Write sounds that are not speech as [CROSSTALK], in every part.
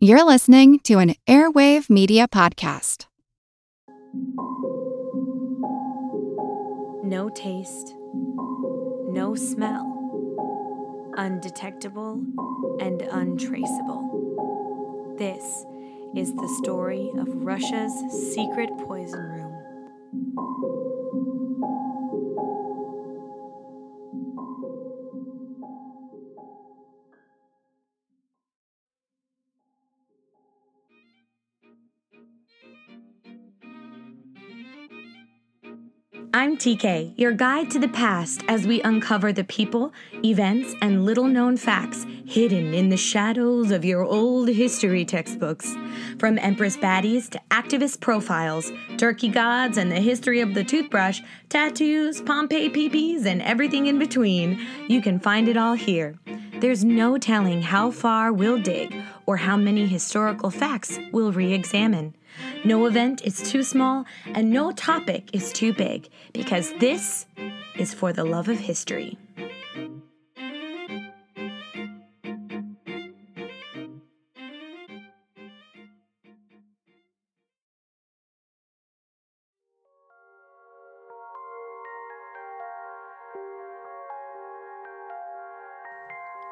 You're listening to an Airwave Media Podcast. No taste, no smell, undetectable and untraceable. This is the story of Russia's secret poison room. I'm TK, your guide to the past as we uncover the people, events, and little known facts hidden in the shadows of your old history textbooks. From Empress baddies to activist profiles, turkey gods and the history of the toothbrush, tattoos, Pompeii peepees, and everything in between, you can find it all here. There's no telling how far we'll dig or how many historical facts we'll re examine. No event is too small and no topic is too big because this is for the love of history.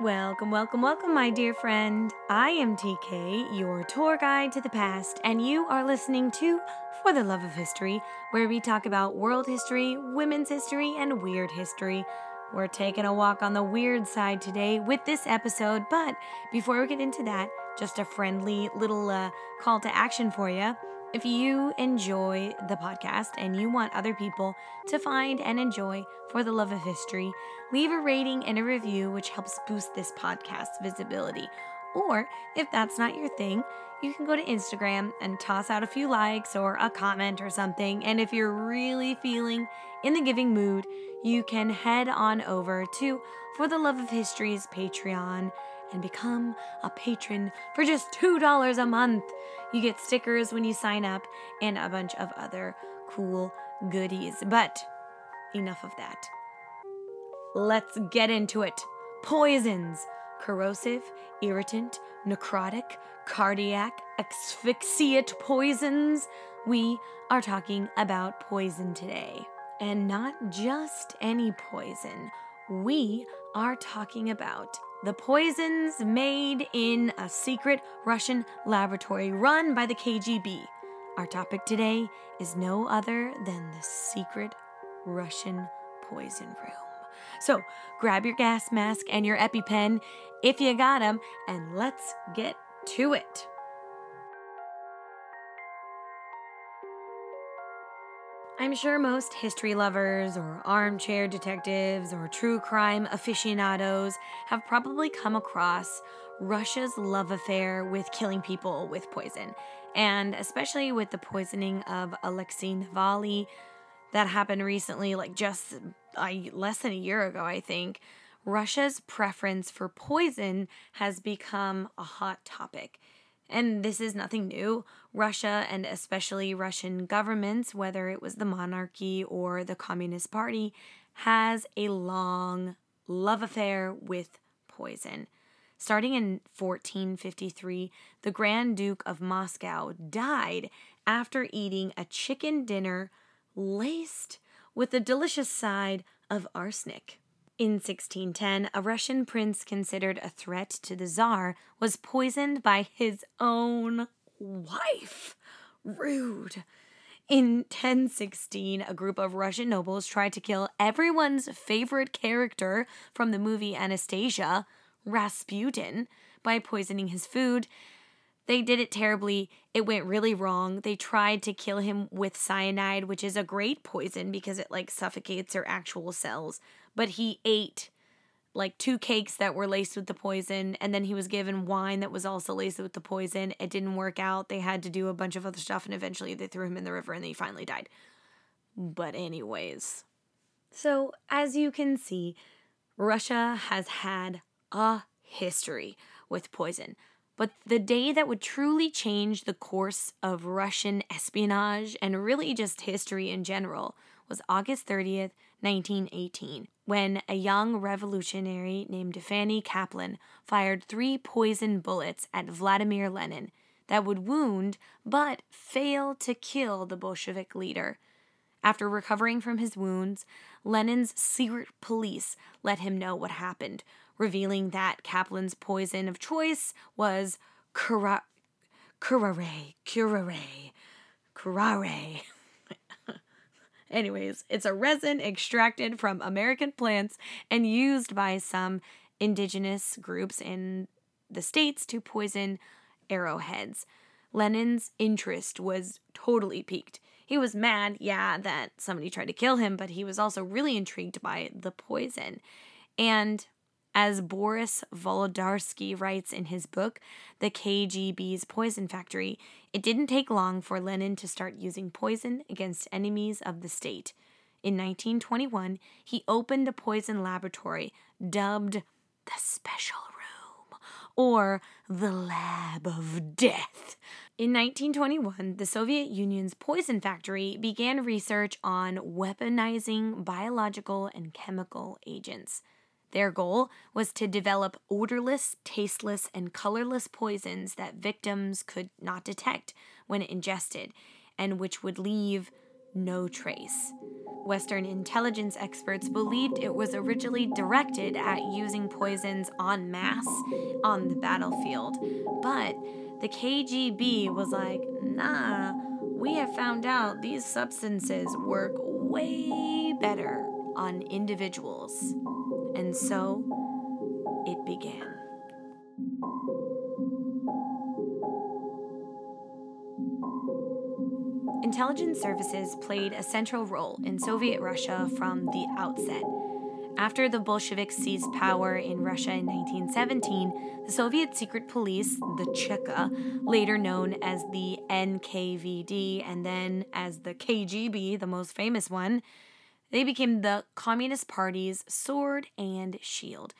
Welcome, welcome, welcome, my dear friend. I am TK, your tour guide to the past, and you are listening to For the Love of History, where we talk about world history, women's history, and weird history. We're taking a walk on the weird side today with this episode, but before we get into that, just a friendly little uh, call to action for you. If you enjoy the podcast and you want other people to find and enjoy For the Love of History, leave a rating and a review, which helps boost this podcast's visibility. Or if that's not your thing, you can go to Instagram and toss out a few likes or a comment or something. And if you're really feeling in the giving mood, you can head on over to For the Love of History's Patreon and become a patron for just $2 a month. You get stickers when you sign up and a bunch of other cool goodies. But enough of that. Let's get into it. Poisons corrosive, irritant, necrotic, cardiac, asphyxiate poisons. We are talking about poison today. And not just any poison. We are talking about the poisons made in a secret Russian laboratory run by the KGB. Our topic today is no other than the secret Russian poison room. So grab your gas mask and your EpiPen if you got them, and let's get to it. I'm sure most history lovers, or armchair detectives, or true crime aficionados have probably come across Russia's love affair with killing people with poison, and especially with the poisoning of Alexei Navalny that happened recently, like just uh, less than a year ago, I think. Russia's preference for poison has become a hot topic. And this is nothing new. Russia, and especially Russian governments, whether it was the monarchy or the Communist Party, has a long love affair with poison. Starting in 1453, the Grand Duke of Moscow died after eating a chicken dinner laced with a delicious side of arsenic. In 1610, a Russian prince considered a threat to the Tsar was poisoned by his own wife. Rude. In 1016, a group of Russian nobles tried to kill everyone's favorite character from the movie Anastasia, Rasputin, by poisoning his food. They did it terribly. It went really wrong. They tried to kill him with cyanide, which is a great poison because it like suffocates your actual cells but he ate like two cakes that were laced with the poison and then he was given wine that was also laced with the poison. It didn't work out. They had to do a bunch of other stuff and eventually they threw him in the river and he finally died. But anyways. So as you can see russia has had a history with poison. But the day that would truly change the course of russian espionage and really just history in general was August 30th, 1918, when a young revolutionary named Fanny Kaplan fired three poison bullets at Vladimir Lenin that would wound but fail to kill the Bolshevik leader. After recovering from his wounds, Lenin's secret police let him know what happened, revealing that Kaplan's poison of choice was curare, curare, curare, curare. Anyways, it's a resin extracted from American plants and used by some indigenous groups in the States to poison arrowheads. Lenin's interest was totally piqued. He was mad, yeah, that somebody tried to kill him, but he was also really intrigued by the poison. And as Boris Volodarsky writes in his book, The KGB's Poison Factory, it didn't take long for Lenin to start using poison against enemies of the state. In 1921, he opened a poison laboratory dubbed the Special Room or the Lab of Death. In 1921, the Soviet Union's poison factory began research on weaponizing biological and chemical agents. Their goal was to develop odorless, tasteless, and colorless poisons that victims could not detect when ingested and which would leave no trace. Western intelligence experts believed it was originally directed at using poisons en masse on the battlefield, but the KGB was like, nah, we have found out these substances work way better on individuals. And so it began. Intelligence services played a central role in Soviet Russia from the outset. After the Bolsheviks seized power in Russia in 1917, the Soviet secret police, the Cheka, later known as the NKVD and then as the KGB, the most famous one, they became the Communist Party's sword and shield.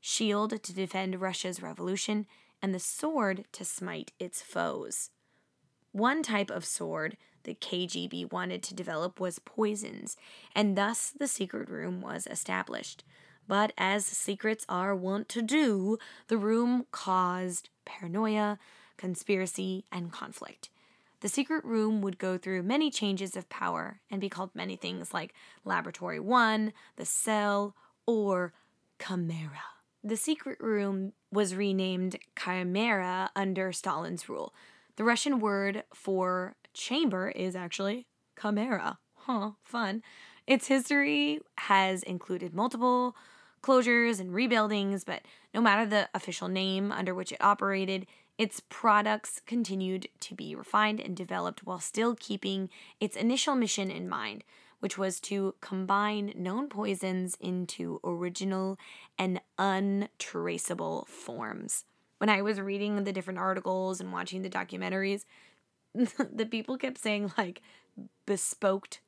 Shield to defend Russia's revolution, and the sword to smite its foes. One type of sword the KGB wanted to develop was poisons, and thus the secret room was established. But as secrets are wont to do, the room caused paranoia, conspiracy, and conflict. The secret room would go through many changes of power and be called many things like Laboratory 1, the Cell, or Kamera. The secret room was renamed Kamera under Stalin's rule. The Russian word for chamber is actually Kamera. Huh, fun. Its history has included multiple closures and rebuildings, but no matter the official name under which it operated, its products continued to be refined and developed while still keeping its initial mission in mind, which was to combine known poisons into original and untraceable forms. When I was reading the different articles and watching the documentaries, [LAUGHS] the people kept saying like bespoked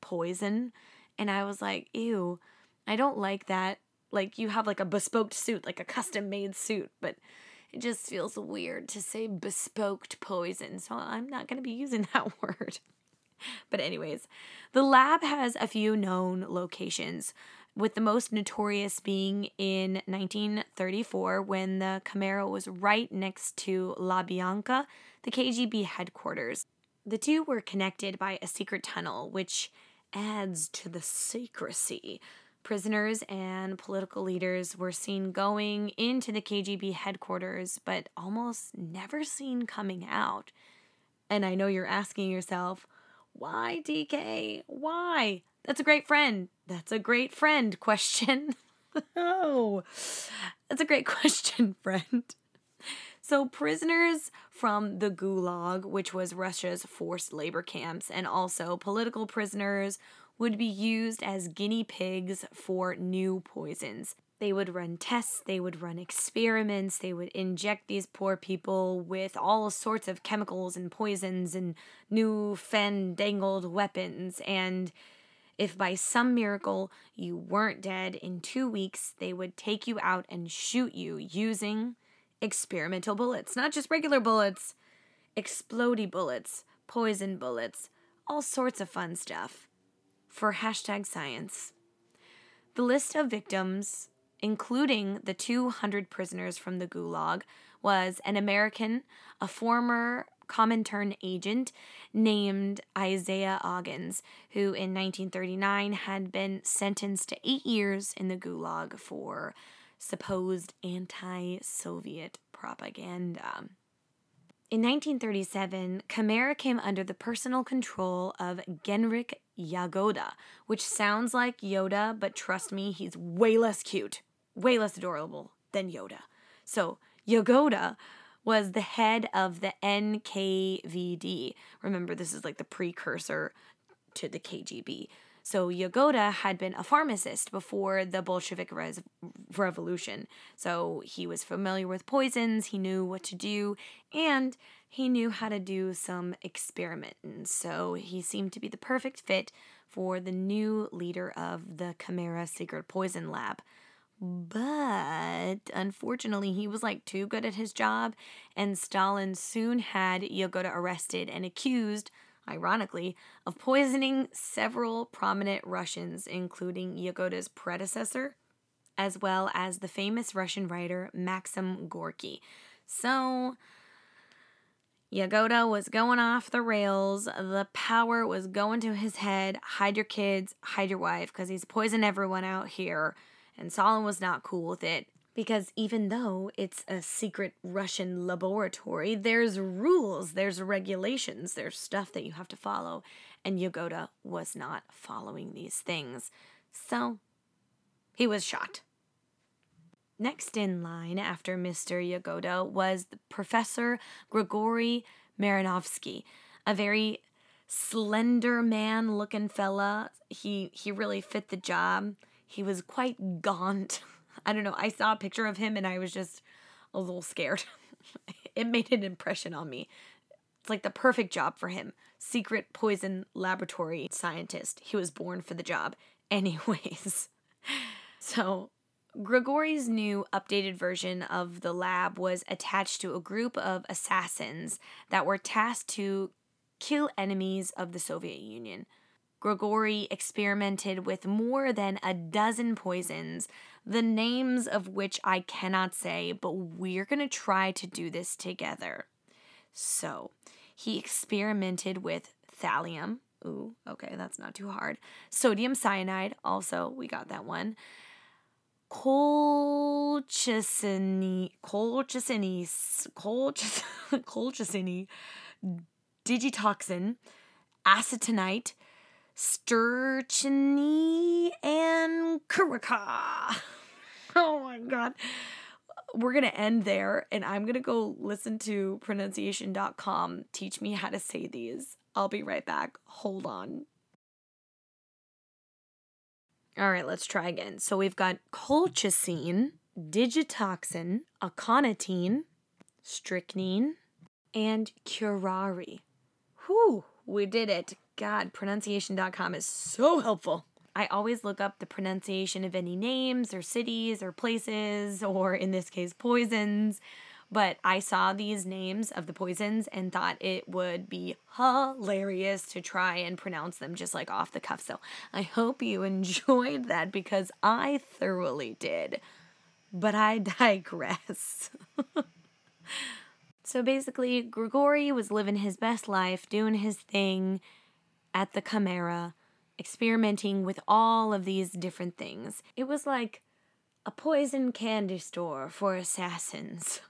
poison. And I was like, ew, I don't like that. Like you have like a bespoke suit, like a custom made suit, but it just feels weird to say bespoked poison, so I'm not going to be using [LAUGHS] that word. But, anyways, the lab has a few known locations, with the most notorious being in 1934 when the Kamera was right next to Lubyanka, the KGB headquarters. The two were connected by a secret tunnel, which adds to the secrecy Prisoners and political leaders were seen going into the KGB headquarters, but almost never seen coming out. And I know you're asking yourself, why, TK? Why? That's a great friend. That's a great friend [LAUGHS] question. oh, that's a great [LAUGHS] question, friend. So, prisoners from the Gulag, which was Russia's forced labor camps, and also political prisoners would be used as guinea pigs for new poisons. They would run tests, they would run experiments, they would inject these poor people with all sorts of chemicals and poisons and new fandangled weapons. And if by some miracle you weren't dead in two weeks, they would take you out and shoot you using experimental bullets. Not just regular bullets, explody bullets, poison bullets, all sorts of fun stuff. For hashtag science. The list of victims, including the 200 prisoners from the Gulag, was an American, a former Comintern agent named Isaiah Oggins, who in 1939 had been sentenced to eight years in the Gulag for supposed anti Soviet propaganda. In 1937, Kamera came under the personal control of Genrikh Yagoda, which sounds like Yoda, but trust me, he's way less cute, way less adorable than Yoda. So, Yagoda was the head of the NKVD. Remember, this is like the precursor to the KGB. So Yagoda had been a pharmacist before the Bolshevik res- revolution. So he was familiar with poisons, he knew what to do, and he knew how to do some experimenting. So he seemed to be the perfect fit for the new leader of the Kamera Secret Poison Lab. But unfortunately, he was like too good at his job, and Stalin soon had Yagoda arrested and accused ironically, of poisoning several prominent Russians, including Yagoda's predecessor, as well as the famous Russian writer Maxim Gorky. So, Yagoda was going off the rails. The power was going to his head. Hide your kids, hide your wife, because he's poisoned everyone out here. And Stalin was not cool with it because even though it's a secret Russian laboratory, there's rules, there's regulations, there's stuff that you have to follow, and Yagoda was not following these things. So he was shot. Next in line after Mr. Yagoda was Professor Grigory Mairanovsky, a very slender man looking fella. He he really fit the job. He was quite gaunt [LAUGHS] I don't know. I saw a picture of him and I was just a little scared. [LAUGHS] it made an impression on me. It's like the perfect job for him. Secret poison laboratory scientist. He was born for the job. [LAUGHS] Anyways, so Grigory's new updated version of the lab was attached to a group of assassins that were tasked to kill enemies of the Soviet Union. Grigory experimented with more than a dozen poisons the names of which I cannot say, but we're going to try to do this together. So, he experimented with thallium. Ooh, okay, that's not too hard. Sodium cyanide, also, we got that one. Colchicine, colchicine, colchicine, [LAUGHS] digitoxin, acetonite, sturgeon, and curica. [LAUGHS] oh my god. We're going to end there and I'm going to go listen to pronunciation.com. Teach me how to say these. I'll be right back. Hold on. All right, let's try again. So we've got colchicine, digitoxin, aconitine, strychnine, and curare. Whew, we did it. God, pronunciation.com is so helpful. I always look up the pronunciation of any names or cities or places, or in this case, poisons. But I saw these names of the poisons and thought it would be hilarious to try and pronounce them just like off the cuff. So I hope you [LAUGHS] enjoyed that because I thoroughly did. But I digress. [LAUGHS] so basically, Grigori was living his best life, doing his thing at the Kamera experimenting with all of these different things. It was like a poison candy store for assassins. [LAUGHS]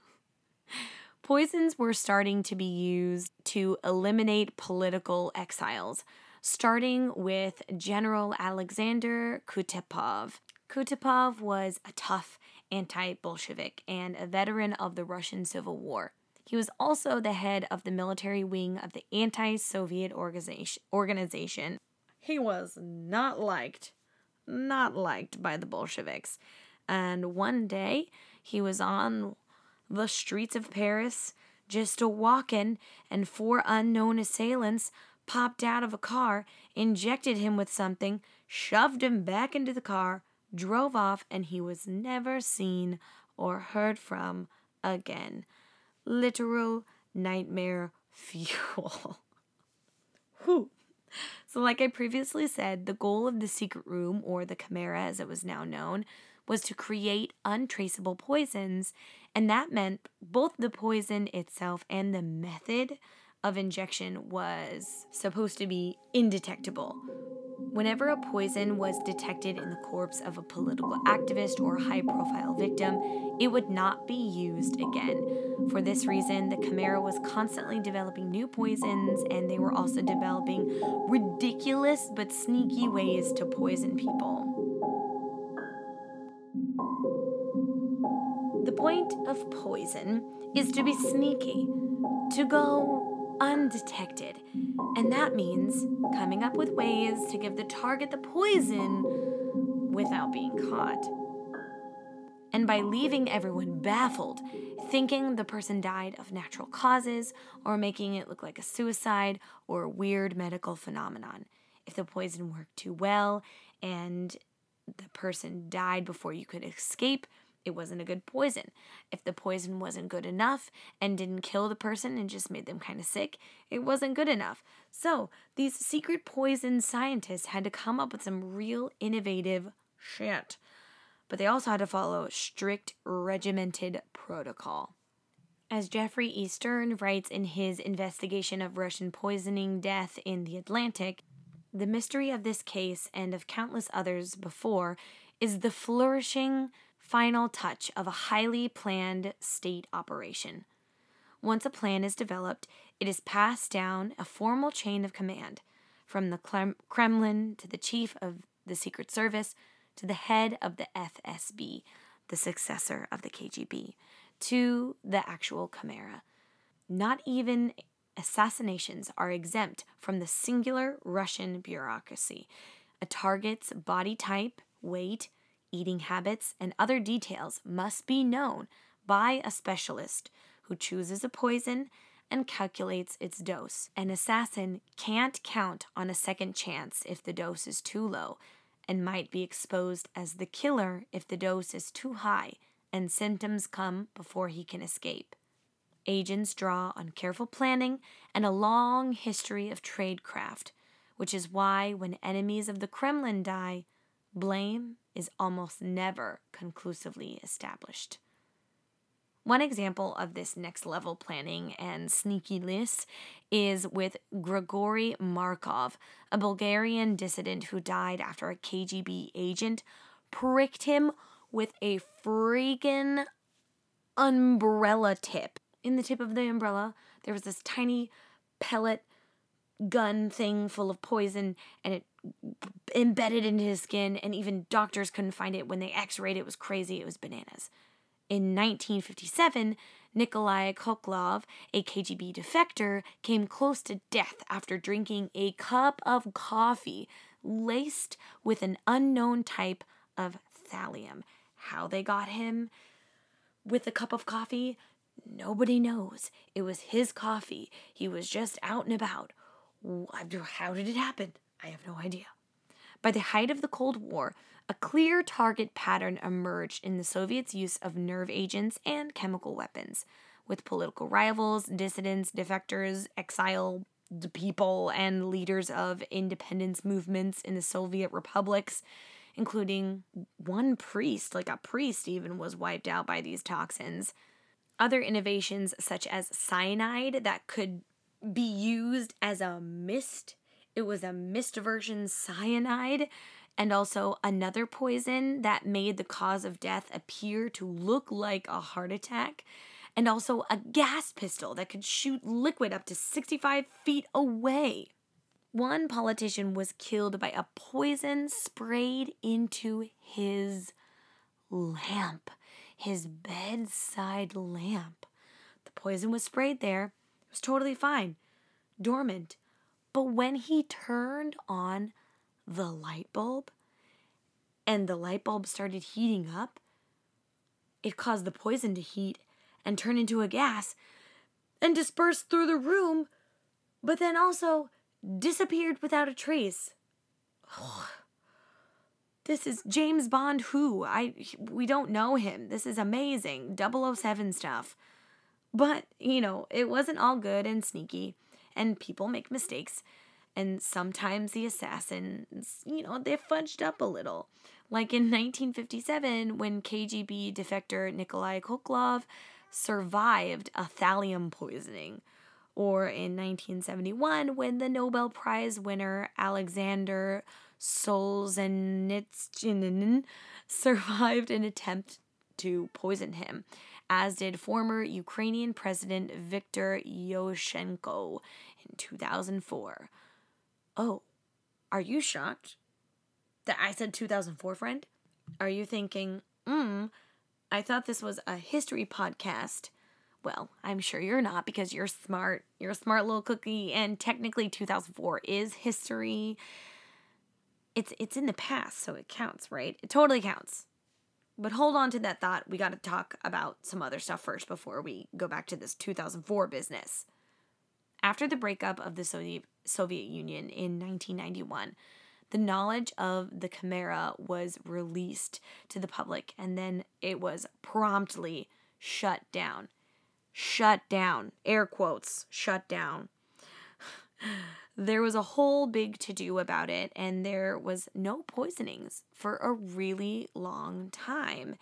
Poisons were starting to be used to eliminate political exiles, starting with General Alexander Kutepov. Kutepov was a tough anti Bolshevik and a veteran of the Russian Civil War. He was also the head of the military wing of the anti Soviet organization he was not liked, not liked by the Bolsheviks. And one day he was on the streets of Paris just a walkin', and four unknown assailants popped out of a car, injected him with something, shoved him back into the car, drove off, and he was never seen or heard from again. Literal nightmare fuel. [LAUGHS] Whew. So, like I previously said, the goal of the secret room, or the Kamera as it was now known, was to create untraceable poisons, and that meant both the poison itself and the method of injection was supposed to be indetectable. Whenever a poison was detected in the corpse of a political activist or high profile victim, it would not be used again. For this reason, the Kamera was constantly developing new poisons and they were also developing ridiculous but sneaky ways to poison people. Point of poison is to be sneaky, to go undetected. And that means coming up with ways to give the target the poison without being caught. And by leaving everyone baffled, thinking the person died of natural causes, or making it look like a suicide or a weird medical phenomenon. If the poison worked too well and the person died before you could escape, it wasn't a good poison. If the poison wasn't good enough and didn't kill the person and just made them kind of sick, it wasn't good enough. So, these secret poison scientists had to come up with some real innovative shit. But they also had to follow strict, regimented protocol. As Jeffrey E. Stern writes in his investigation of Russian poisoning death in the Atlantic, the mystery of this case and of countless others before is the flourishing final touch of a highly planned state operation. Once a plan is developed, it is passed down a formal chain of command from the Kremlin to the chief of the Secret Service to the head of the FSB, the successor of the KGB, to the actual Kamera. Not even assassinations are exempt from the singular Russian bureaucracy. A target's body type, weight, eating habits, and other details must be known by a specialist who chooses a poison and calculates its dose. An assassin can't count on a second chance if the dose is too low and might be exposed as the killer if the dose is too high and symptoms come before he can escape. Agents draw on careful planning and a long history of tradecraft, which is why when enemies of the Kremlin die, blame is almost never conclusively established. One example of this next level planning and sneakiness is with Grigory Markov, a Bulgarian dissident who died after a KGB agent pricked him with a freaking umbrella tip. In the tip of the umbrella, there was this tiny pellet gun thing full of poison and it embedded into his skin, and even doctors couldn't find it. When they x rayed it, was crazy. It was bananas. In 1957, Nikolai Khokhlov, a KGB defector, came close to death after drinking a cup of coffee laced with an unknown type of thallium. How they got him with a cup of coffee, nobody knows. It was his coffee. He was just out and about. How did it happen? I have no idea. By the height of the Cold War, a clear target pattern emerged in the Soviets' use of nerve agents and chemical weapons, with political rivals, dissidents, defectors, exile people, and leaders of independence movements in the Soviet republics, including one priest, like a priest even, was wiped out by these toxins. Other innovations, such as cyanide, that could be used as a mist it was a mist version cyanide and also another poison that made the cause of death appear to look like a heart attack, and also a gas pistol that could shoot liquid up to 65 feet away. One politician was killed by a poison sprayed into his lamp, his bedside lamp. The poison was sprayed there, it was totally fine, dormant, but when he turned on the light bulb and the light bulb started heating up, it caused the poison to heat and turn into a gas and disperse through the room, but then also disappeared without a trace. Oh, [SIGHS] this is James Bond who? I we don't know him. This is amazing. 007 stuff. But, you know, it wasn't all good and sneaky and people make mistakes. And sometimes the assassins, you know, they're fudged up a little. Like in [LAUGHS] 1957, when KGB defector Nikolai Khokhlov survived a thallium poisoning. Or in 1971, when the Nobel Prize winner Alexander Solzhenitsyn [LAUGHS] survived an attempt to poison him, as did former Ukrainian President Viktor Yushchenko in 2004. Oh, are you shocked that I said 2004, friend? Are you thinking, hmm, I thought this was a history podcast? Well, I'm sure you're not because you're smart. You're a smart little cookie, and technically 2004 is history. It's it's in the past, so it counts, right? It totally counts. But hold on to that thought. We got to talk about some other stuff first before we go back to this 2004 business. After the breakup of the Soviet Union in 1991, the knowledge of the Kamera was released to the public and then it was promptly shut down. Shut down. Air quotes, shut down. [SIGHS] there was a whole big to do about it, and there was no poisonings for a really long time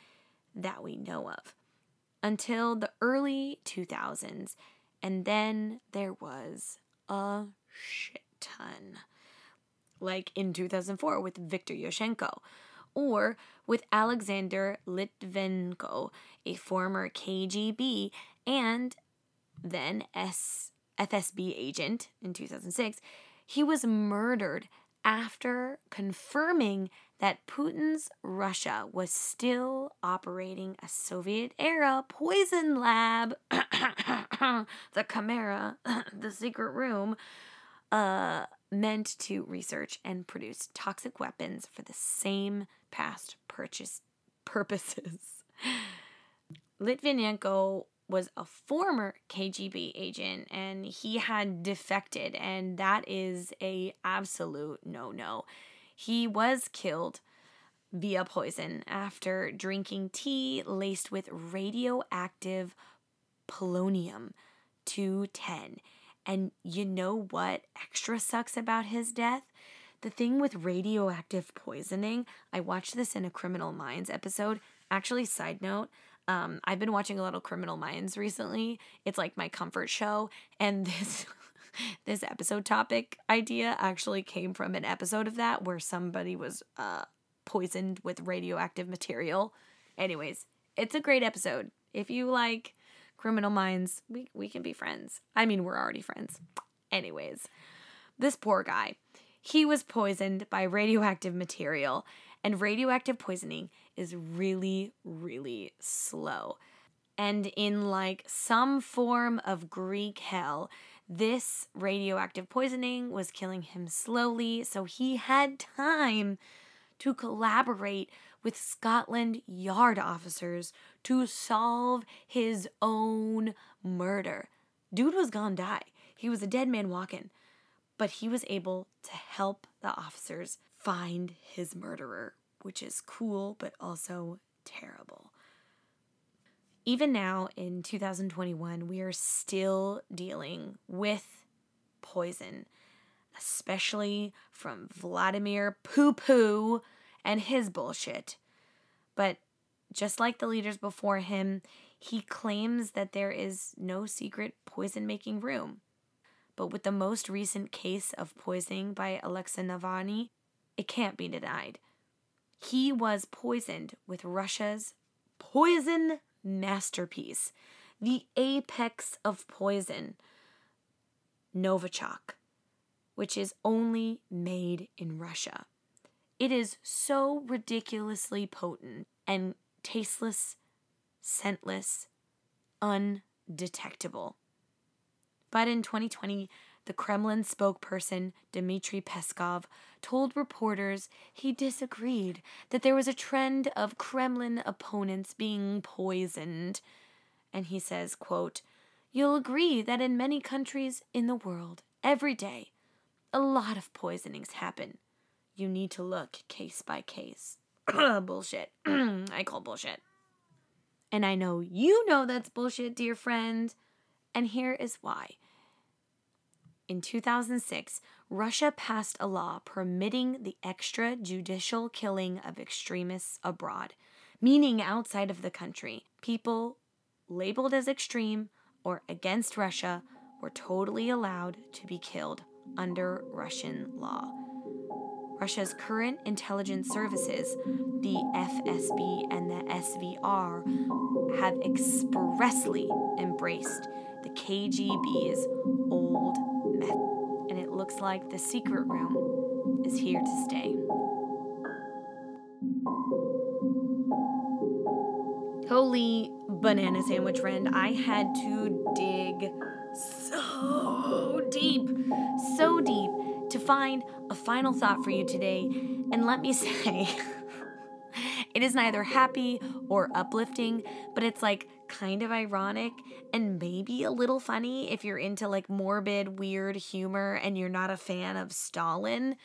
that we know of until the early 2000s, and then there was a shit ton. Like in 2004 with Viktor Yushchenko, or with Alexander Litvinenko, a former KGB and then S- FSB agent in 2006. He was murdered after confirming that Putin's Russia was still operating a Soviet era poison lab, [COUGHS] the Kamera, [COUGHS] the secret room, uh, meant to research and produce toxic weapons for the same past purchase purposes. [LAUGHS] Litvinenko was a former KGB agent and he had defected and that is a absolute no-no. He was killed via poison after drinking tea laced with radioactive polonium 210. And you know what extra sucks about his death? The thing with radioactive poisoning, I watched this in a Criminal Minds episode. Actually, side note, um, I've been watching a lot of Criminal Minds recently. It's like my comfort show, and [LAUGHS] this this episode topic idea actually came from an episode of that where somebody was uh, poisoned with radioactive material. Anyways, it's a great episode. If you like Criminal Minds, we we can be friends. I mean, we're already friends. Anyways, this poor guy, he was poisoned by radioactive material, and radioactive poisoning is really, really slow. And in like some form of Greek hell, this radioactive poisoning was killing him slowly, so he had time to collaborate with Scotland Yard officers to solve his own murder. Dude was gonna die. He was a dead man walking, but he was able to help the officers find his murderer which is cool but also terrible. Even now in 2021, we are still dealing with poison, especially from Vladimir Poo Poo and his bullshit. But just like the leaders before him, he claims that there is no secret poison making room. But with the most recent case of poisoning by Alexei Navalny, it can't be denied. He was poisoned with Russia's poison masterpiece, the apex of poison, Novichok, which is only made in Russia. It is so ridiculously potent and tasteless, scentless, undetectable. But in 2020, the Kremlin spokesperson Dmitry Peskov told reporters he disagreed that there was a trend of Kremlin opponents being poisoned. And he says, quote, You'll agree that in many countries in the world, every day, a lot of poisonings happen. You need to look case by case. [CLEARS THROAT] bullshit. [CLEARS THROAT] I call bullshit. And I know you know that's bullshit, dear friend. And here is why. In 2006, Russia passed a law permitting the extrajudicial killing of extremists abroad, meaning outside of the country. People labeled as extreme or against Russia were totally allowed to be killed under Russian law. Russia's current intelligence services, the FSB and the SVR, have expressly embraced the KGB's old. And it looks like the secret room is here to stay. Holy banana sandwich friend, I had to dig so deep, so deep to find a final thought for you today. And let me [LAUGHS] say, it is neither happy or uplifting, but it's like kind of ironic and maybe a little funny if you're into like morbid, weird humor and you're not a fan of Stalin.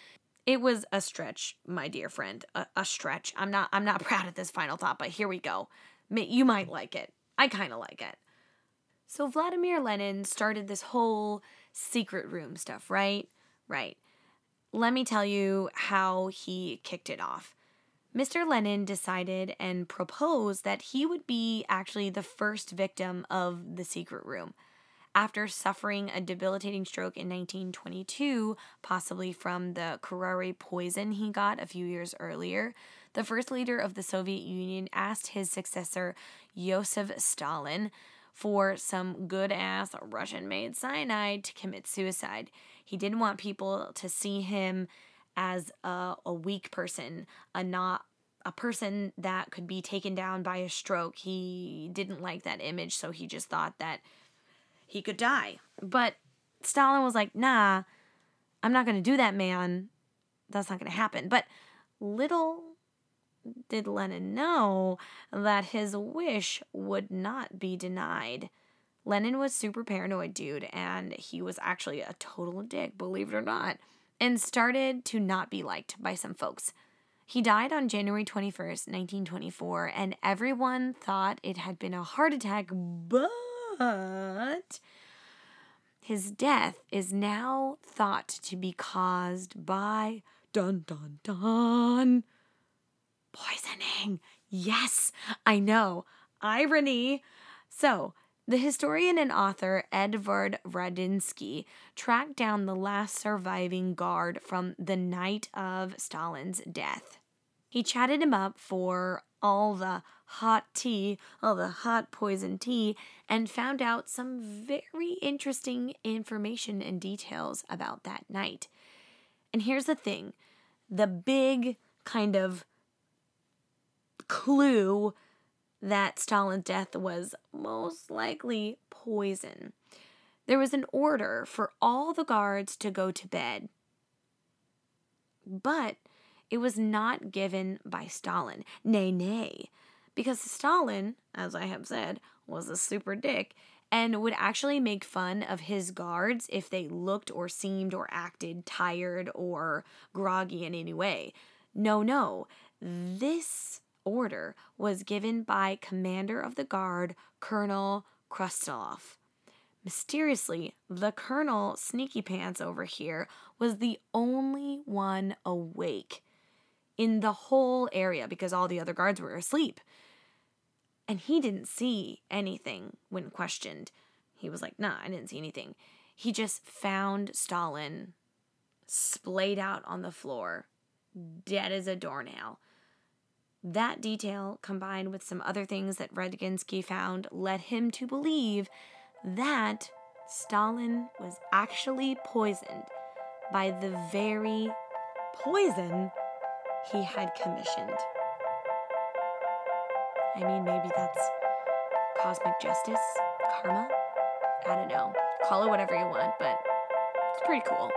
It was a stretch, my dear friend, a, a stretch. I'm not I'm not [LAUGHS] proud of this final thought, but here we go. You might like it. I kind of like it. So Vladimir Lenin started this whole secret room stuff, right? Right. Let me tell you how he kicked it off. Mr. Lenin decided and proposed that he would be actually the first victim of the secret room. After suffering a debilitating stroke in 1922, possibly from the curare poison he got a few years earlier, the first leader of the Soviet Union asked his successor, Joseph Stalin, for some good ass Russian made cyanide to commit suicide. He didn't want people to see him as a, a weak person, a not a person that could be taken down by a stroke. He didn't like that image, so he just thought that he could die. But Stalin was like, "Nah, I'm not going to do that, man. That's not going to happen." But little did Lenin know that his wish would not be denied. Lenin was super paranoid, dude, and he was actually a total dick, believe it or not, and started to not be liked by some folks. He died on January 21st, 1924, and everyone thought it had been a heart attack, but his death is now thought to be caused by dun dun dun poisoning. Yes, I know. Irony. So, the historian and author Edvard Radzinsky tracked down the last surviving guard from the night of Stalin's death. He chatted him up for all the hot tea, all the hot poison tea, and found out some very interesting information and details about that night. And here's the thing the big kind of clue that Stalin's death was most likely poison. There was an order for all the guards to go to bed, but it was not given by Stalin. Nay, nay, because Stalin, as I have said, was a super dick and would actually make fun of his guards if they looked or seemed or acted tired or groggy in any way. No, no. This order was given by Commander of the Guard, Colonel Khrustalyov. Mysteriously, the Colonel Sneaky Pants over here was the only one awake in the whole area because all the other guards were asleep. And he didn't see anything when questioned. He was like, nah, I didn't see anything. He just found Stalin splayed out on the floor, dead as a doornail. That detail, combined with some other things that Radzinsky found, led him to believe that Stalin was actually poisoned by the very poison he had commissioned. I mean, maybe that's cosmic justice, karma. I don't know. Call it whatever you want, but it's pretty cool.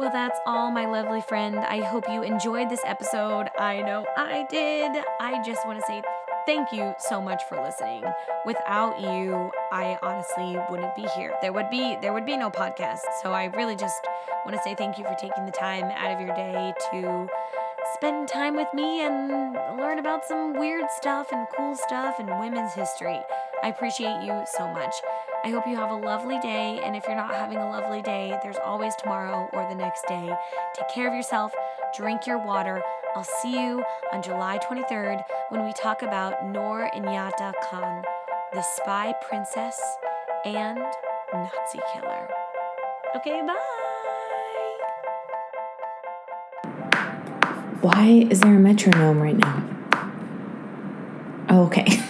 Well, that's all, my lovely friend. I hope you enjoyed this episode. I know I did. I just want to say thank you so much for listening. Without you, I honestly wouldn't be here. There would be there would be no podcast. So I really just want to say thank you for taking the time out of your day to spend time with me and learn about some weird stuff and cool stuff and women's history. I appreciate you so much. I hope you have a lovely day. And if you're not having a lovely day, there's always tomorrow or the next day. Take care of yourself, drink your water. I'll see you on July 23rd when we talk about Noor Inayat Khan, the spy princess and Nazi killer. Okay, bye. Why is there a metronome right now? Oh, okay. [LAUGHS]